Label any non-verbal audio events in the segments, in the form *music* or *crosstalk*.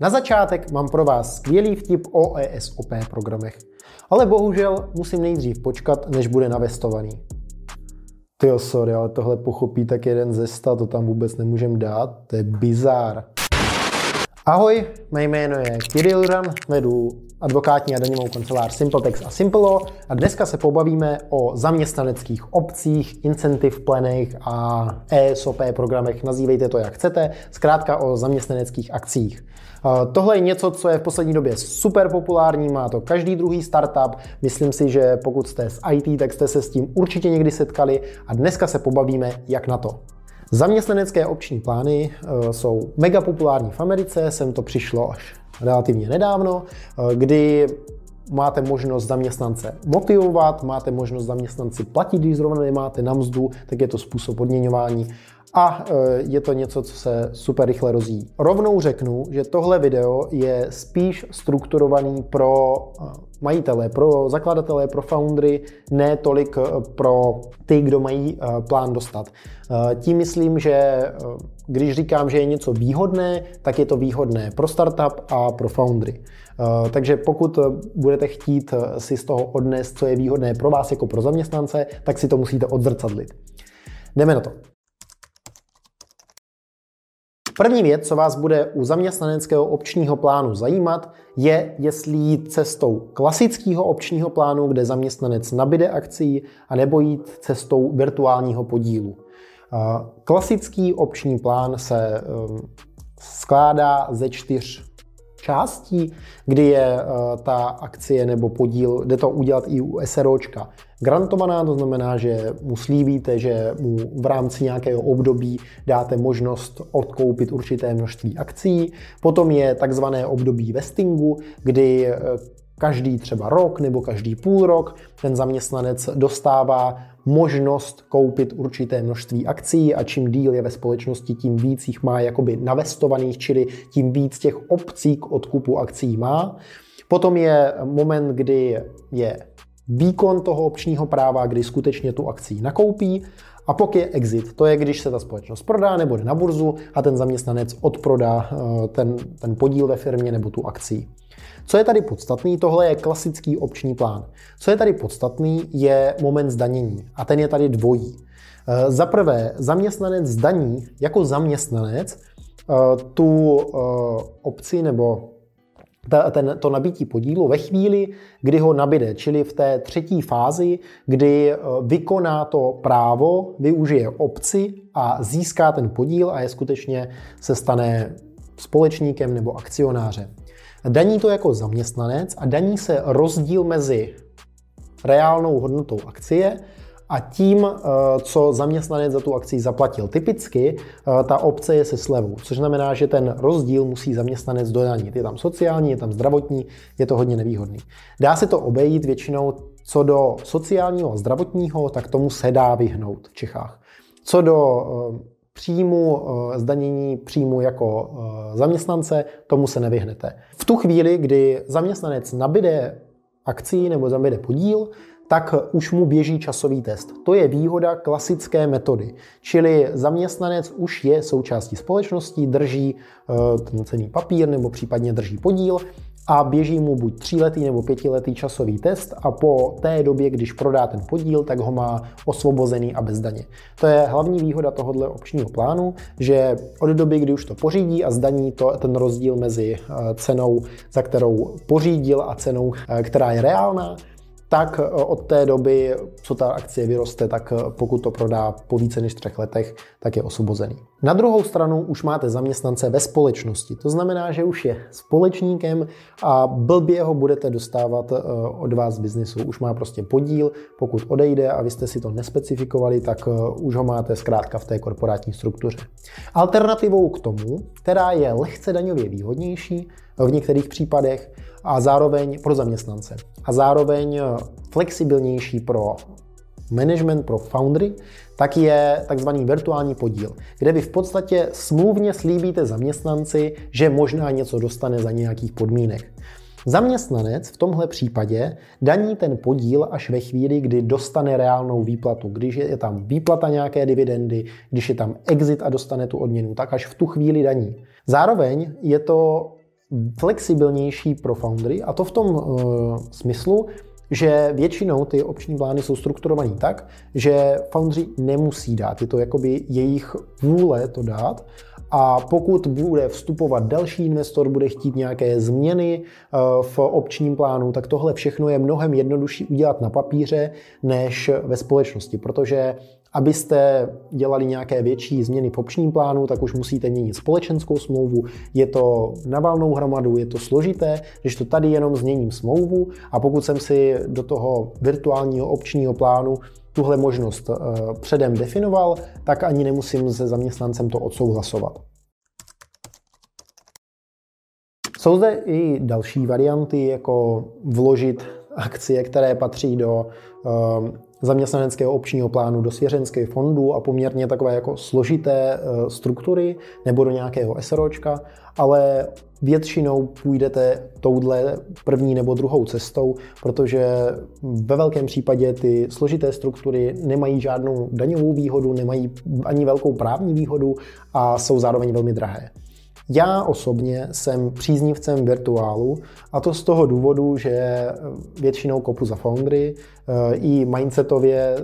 Na začátek mám pro vás skvělý vtip o ESOP programech. Ale bohužel musím nejdřív počkat, než bude navestovaný. Ty sorry, ale tohle pochopí tak jeden ze sta, to tam vůbec nemůžem dát, to je bizár. Ahoj, mé jméno je Kirill Ran, vedu advokátní a daňovou kancelář Simpletex a Simplo a dneska se pobavíme o zaměstnaneckých obcích, incentive planech a ESOP programech, nazývejte to jak chcete, zkrátka o zaměstnaneckých akcích. Tohle je něco, co je v poslední době super populární, má to každý druhý startup. Myslím si, že pokud jste z IT, tak jste se s tím určitě někdy setkali a dneska se pobavíme, jak na to. Zaměstnanecké opční plány eh, jsou mega populární v Americe, sem to přišlo až relativně nedávno, eh, kdy máte možnost zaměstnance motivovat, máte možnost zaměstnanci platit, když zrovna nemáte na mzdu, tak je to způsob odměňování a e, je to něco, co se super rychle rozvíjí. Rovnou řeknu, že tohle video je spíš strukturovaný pro majitele, pro zakladatele, pro foundry, ne tolik e, pro ty, kdo mají plán dostat. Tím myslím, že když říkám, že je něco výhodné, tak je to výhodné pro startup a pro foundry. Takže pokud budete chtít si z toho odnést, co je výhodné pro vás jako pro zaměstnance, tak si to musíte odzrcadlit. Jdeme na to. První věc, co vás bude u zaměstnaneckého opčního plánu zajímat, je, jestli jít cestou klasického opčního plánu, kde zaměstnanec nabide akcí, anebo jít cestou virtuálního podílu. Klasický opční plán se um, skládá ze čtyř částí, kdy je uh, ta akcie nebo podíl, jde to udělat i u SROčka grantovaná, to znamená, že mu slíbíte, že mu v rámci nějakého období dáte možnost odkoupit určité množství akcí. Potom je takzvané období vestingu, kdy eh, každý třeba rok nebo každý půl rok ten zaměstnanec dostává možnost koupit určité množství akcí a čím díl je ve společnosti, tím víc jich má jakoby navestovaných, čili tím víc těch opcí k odkupu akcí má. Potom je moment, kdy je výkon toho opčního práva, kdy skutečně tu akcí nakoupí. A pokud je exit, to je, když se ta společnost prodá nebo jde na burzu a ten zaměstnanec odprodá eh, ten, ten podíl ve firmě nebo tu akcí. Co je tady podstatný? Tohle je klasický opční plán. Co je tady podstatný, je moment zdanění. A ten je tady dvojí. Eh, za prvé, zaměstnanec zdaní jako zaměstnanec eh, tu obci nebo ta, ten, to nabití podílu ve chvíli, kdy ho nabide, čili v té třetí fázi, kdy eh, vykoná to právo, využije obci a získá ten podíl a je skutečně se stane společníkem nebo akcionářem. Daní to jako zaměstnanec a daní se rozdíl mezi reálnou hodnotou akcie a tím, eh, co zaměstnanec za tu akci zaplatil. Typicky eh, ta obce je se slevou, což znamená, že ten rozdíl musí zaměstnanec dodanit. Je tam sociální, je tam zdravotní, je to hodně nevýhodný. Dá se to obejít většinou co do sociálního a zdravotního, tak tomu se dá vyhnout v Čechách. Co do eh, příjmu, zdanění příjmu jako zaměstnance, tomu se nevyhnete. V tu chvíli, kdy zaměstnanec nabide akcí nebo zabide podíl, tak už mu běží časový test. To je výhoda klasické metody. Čili zaměstnanec už je součástí společnosti, drží eh, ten cený papír nebo případně drží podíl a běží mu buď tříletý nebo pětiletý časový test a po té době, když prodá ten podíl, tak ho má osvobozený a bez daně. To je hlavní výhoda tohohle opčního plánu, že od doby, kdy už to pořídí a zdaní to, ten rozdíl mezi eh, cenou, za kterou pořídil a cenou, eh, která je reálná, tak eh, od té doby, co ta akcie vyroste, tak eh, pokud to prodá po více než třech letech, tak je osvobozený. Na druhou stranu už máte zaměstnance ve společnosti. To znamená, že už je společníkem a blbě ho budete dostávat eh, od vás z biznisu. Už má prostě podíl, pokud odejde a vy jste si to nespecifikovali, tak už ho máte zkrátka v té korporátní struktuře. Alternativou k tomu, která je lehce daňově výhodnější v některých případech a zároveň pro zaměstnance a zároveň flexibilnější pro management pro foundry, tak je takzvaný virtuální podíl, kde vy v podstatě smluvně slíbíte zaměstnanci, že možná něco dostane za nějakých podmínek. Zaměstnanec v tomhle případě daní ten podíl až ve chvíli, kdy dostane reálnou výplatu. Když je tam výplata nějaké dividendy, když je tam exit a dostane tu odměnu, tak až v tu chvíli daní. Zároveň je to flexibilnější pro foundry a to v tom uh, smyslu, že většinou ty opční plány jsou strukturované tak, že foundry nemusí dát. Je to jakoby jejich vůle to dát. A pokud bude vstupovat další investor, bude chtít nějaké změny eh, v opčním plánu, tak tohle všechno je mnohem jednodušší udělat na papíře než ve společnosti, protože abyste dělali nějaké větší změny v opčním plánu, tak už musíte měnit společenskou smlouvu. Je to na valnou hromadu, je to složité, když to tady jenom změním smlouvu a pokud jsem si do toho virtuálního opčního plánu tuhle možnost eh, předem definoval, tak ani nemusím se zaměstnancem to odsouhlasovat. Jsou zde i další varianty, jako vložit akcie, které patří do eh, zaměstnaneckého opčního plánu do svěřenských fondů a poměrně takové jako složité eh, struktury nebo do nějakého SROčka, ale většinou půjdete touhle první nebo druhou cestou, protože ve velkém případě ty složité struktury nemají žádnou daňovou výhodu, nemají ani velkou právní výhodu a jsou zároveň velmi drahé. Já osobně jsem příznivcem virtuálu a to z toho důvodu, že většinou kopu za foundry, eh, i mindsetově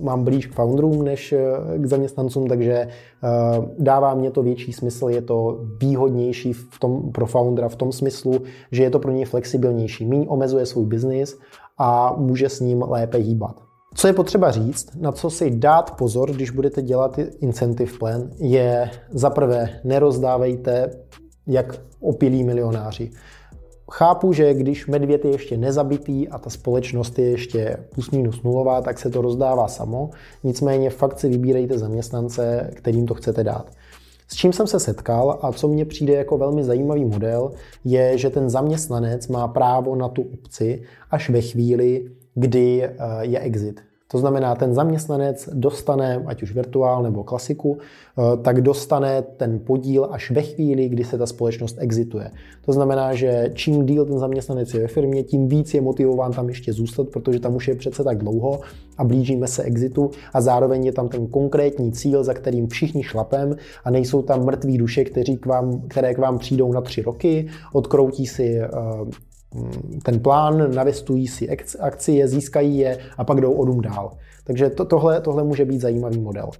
mám blíž k founderům než eh, k zaměstnancům, takže eh, dává mě to větší smysl, je to výhodnější v tom, pro foundera v tom smyslu, že je to pro něj flexibilnější, míň omezuje svůj biznis a může s ním lépe hýbat. Co je potřeba říct, na co si dát pozor, když budete dělat incentive plan, je za prvé nerozdávejte jak opilí milionáři. Chápu, že když medvěd je ještě nezabitý a ta společnost je ještě plus minus nulová, tak se to rozdává samo. Nicméně fakt si vybírejte zaměstnance, kterým to chcete dát. S čím jsem se setkal a co mně přijde jako velmi zajímavý model, je, že ten zaměstnanec má právo na tu opci až ve chvíli, kdy eh, je exit. To znamená, ten zaměstnanec dostane, ať už virtuál nebo klasiku, eh, tak dostane ten podíl až ve chvíli, kdy se ta společnost exituje. To znamená, že čím díl ten zaměstnanec je ve firmě, tím víc je motivován tam ještě zůstat, protože tam už je přece tak dlouho a blížíme se exitu a zároveň je tam ten konkrétní cíl, za kterým všichni šlapem a nejsou tam mrtví duše, kteří k vám, které k vám přijdou na tři roky, odkroutí si eh, ten plán, navestují si akcie, získají je a pak jdou o dům dál. Takže to, tohle, tohle může být zajímavý model.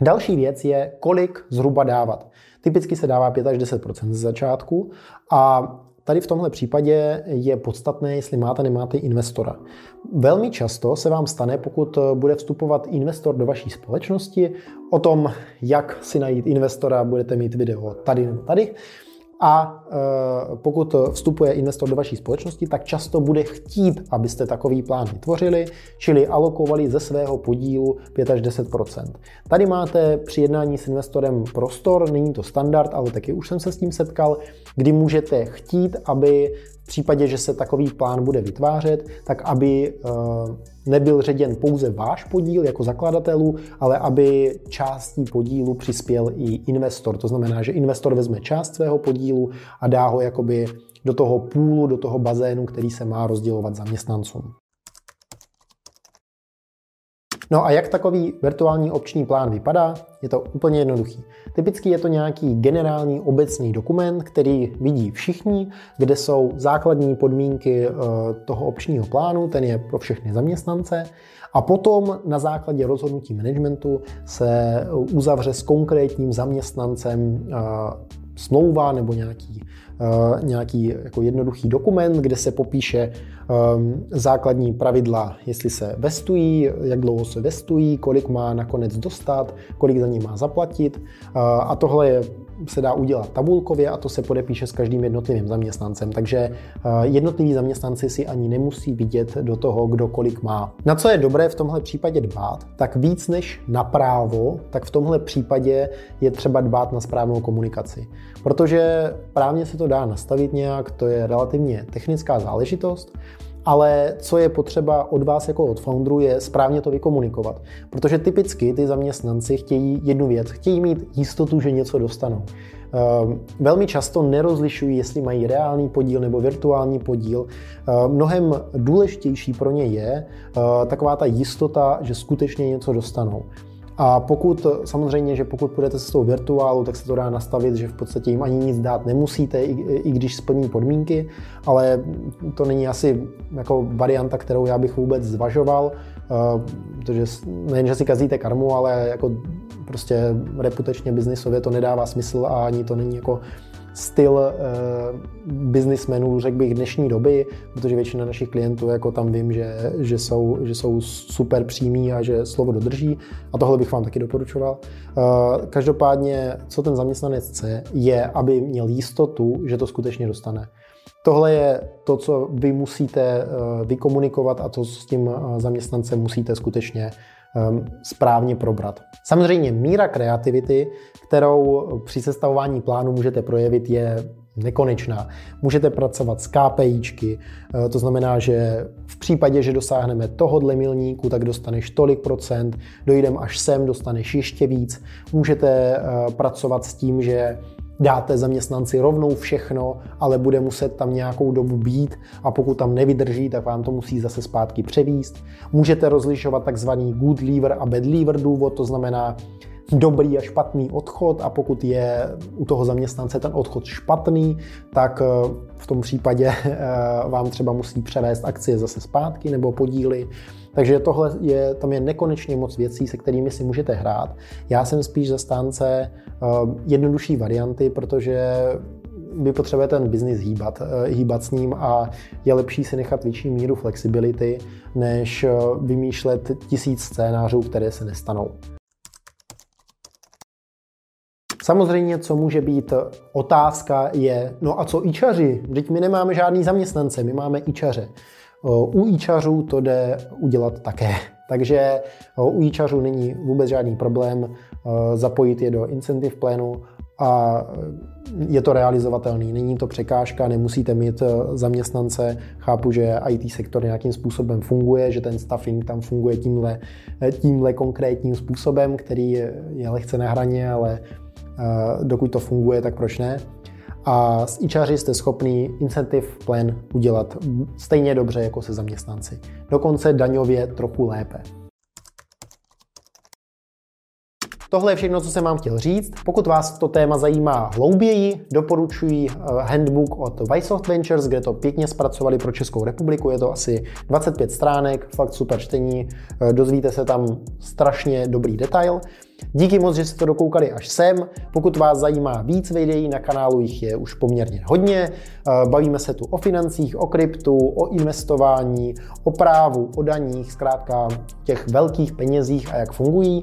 Další věc je, kolik zhruba dávat. Typicky se dává 5 až 10 z začátku a Tady v tomhle případě je podstatné, jestli máte, nemáte investora. Velmi často se vám stane, pokud bude vstupovat investor do vaší společnosti, o tom, jak si najít investora, budete mít video tady tady. A e, pokud vstupuje investor do vaší společnosti, tak často bude chtít, abyste takový plán vytvořili, čili alokovali ze svého podílu 5 až 10 Tady máte při jednání s investorem prostor, není to standard, ale taky už jsem se s tím setkal, kdy můžete chtít, aby v případě, že se takový plán bude vytvářet, tak aby eh, nebyl ředěn pouze váš podíl jako zakladatelů, ale aby částí podílu přispěl i investor. To znamená, že investor vezme část svého podílu a dá ho jakoby do toho půlu, do toho bazénu, který se má rozdělovat zaměstnancům. No a jak takový virtuální opční plán vypadá? Je to úplně jednoduchý. Typicky je to nějaký generální obecný dokument, který vidí všichni, kde jsou základní podmínky eh, toho opčního plánu, ten je pro všechny zaměstnance. A potom na základě rozhodnutí managementu se uzavře s konkrétním zaměstnancem eh, smlouva nebo nějaký, nějaký jako jednoduchý dokument, kde se popíše um, základní pravidla, jestli se vestují, jak dlouho se vestují, kolik má nakonec dostat, kolik za ně má zaplatit. Uh, a tohle je se dá udělat tabulkově a to se podepíše s každým jednotlivým zaměstnancem. Takže eh, jednotliví zaměstnanci si ani nemusí vidět do toho, kdo kolik má. Na co je dobré v tomhle případě dbát, tak víc než na právo, tak v tomhle případě je třeba dbát na správnou komunikaci. Protože právně se to dá nastavit nějak, to je relativně technická záležitost, ale co je potřeba od vás jako od founderu je správně to vykomunikovat. Protože typicky ty zaměstnanci chtějí jednu věc, chtějí mít jistotu, že něco dostanou. Ehm, velmi často nerozlišují, jestli mají reálný podíl nebo virtuální podíl. Ehm, mnohem důležitější pro ně je eh, taková ta jistota, že skutečně něco dostanou. A pokud samozřejmě, že pokud půjdete s tou virtuálu, tak se to dá nastavit, že v podstatě jim ani nic dát nemusíte, i, i když splní podmínky, ale to není asi jako varianta, kterou já bych vůbec zvažoval, uh, protože nejen, že si kazíte karmu, ale jako prostě reputačně biznisově to nedává smysl a ani to není jako styl uh, biznismenů, řekl bych, dnešní doby, protože většina našich klientů, jako tam vím, že, že, jsou, že jsou super přímí a že slovo dodrží a tohle bych vám taky doporučoval. Uh, každopádně, co ten zaměstnanec chce, je, aby měl jistotu, že to skutečně dostane. Tohle je to, co vy musíte vykomunikovat a to s tím zaměstnancem musíte skutečně správně probrat. Samozřejmě míra kreativity, kterou při sestavování plánu můžete projevit, je nekonečná. Můžete pracovat s KPIčky, eh, to znamená, že v případě, že dosáhneme tohodle milníku, tak dostaneš tolik procent, dojdem až sem, dostaneš ještě víc. Můžete eh, pracovat s tím, že dáte zaměstnanci rovnou všechno, ale bude muset tam nějakou dobu být a pokud tam nevydrží, tak vám to musí zase zpátky převíst. Můžete rozlišovat takzvaný good leaver a bad leaver důvod, to znamená dobrý a špatný odchod a pokud je u toho zaměstnance ten odchod špatný, tak eh, v tom případě eh, vám třeba musí převést akcie zase zpátky nebo podíly. Takže tohle je, tam je nekonečně moc věcí, se kterými si můžete hrát. Já jsem spíš zastánce uh, jednodušší varianty, protože vy potřebujete ten biznis hýbat, hýbat s ním a je lepší si nechat větší míru flexibility, než vymýšlet tisíc scénářů, které se nestanou. Samozřejmě, co může být otázka, je, no a co ičaři? Vždyť my nemáme žádný zaměstnance, my máme ičaře. U ičařů to jde udělat také. *laughs* Takže u ičařů není vůbec žádný problém zapojit je do incentive plánu a je to realizovatelný, není to překážka, nemusíte mít zaměstnance. Chápu, že IT sektor nějakým způsobem funguje, že ten staffing tam funguje tímhle, tímhle konkrétním způsobem, který je lehce na hraně, ale dokud to funguje, tak proč ne? A s ičaři jste schopný incentive plan udělat stejně dobře jako se zaměstnanci. Dokonce daňově trochu lépe. Tohle je všechno, co jsem vám chtěl říct. Pokud vás to téma zajímá hlouběji, doporučuji eh, handbook od Vysoft Ventures, kde to pěkně zpracovali pro Českou republiku. Je to asi 25 stránek, fakt super čtení, eh, dozvíte se tam strašně dobrý detail. Díky moc, že jste to dokoukali až sem. Pokud vás zajímá víc videí, na kanálu jich je už poměrně hodně. Eh, bavíme se tu o financích, o kryptu, o investování, o právu, o daních, zkrátka těch velkých penězích a jak fungují.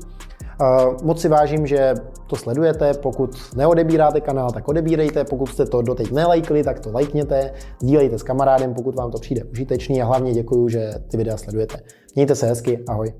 Moc si vážím, že to sledujete. Pokud neodebíráte kanál, tak odebírejte. Pokud jste to doteď nelajkli, tak to lajkněte. Sdílejte s kamarádem, pokud vám to přijde užitečný a hlavně děkuji, že ty videa sledujete. Mějte se hezky, ahoj.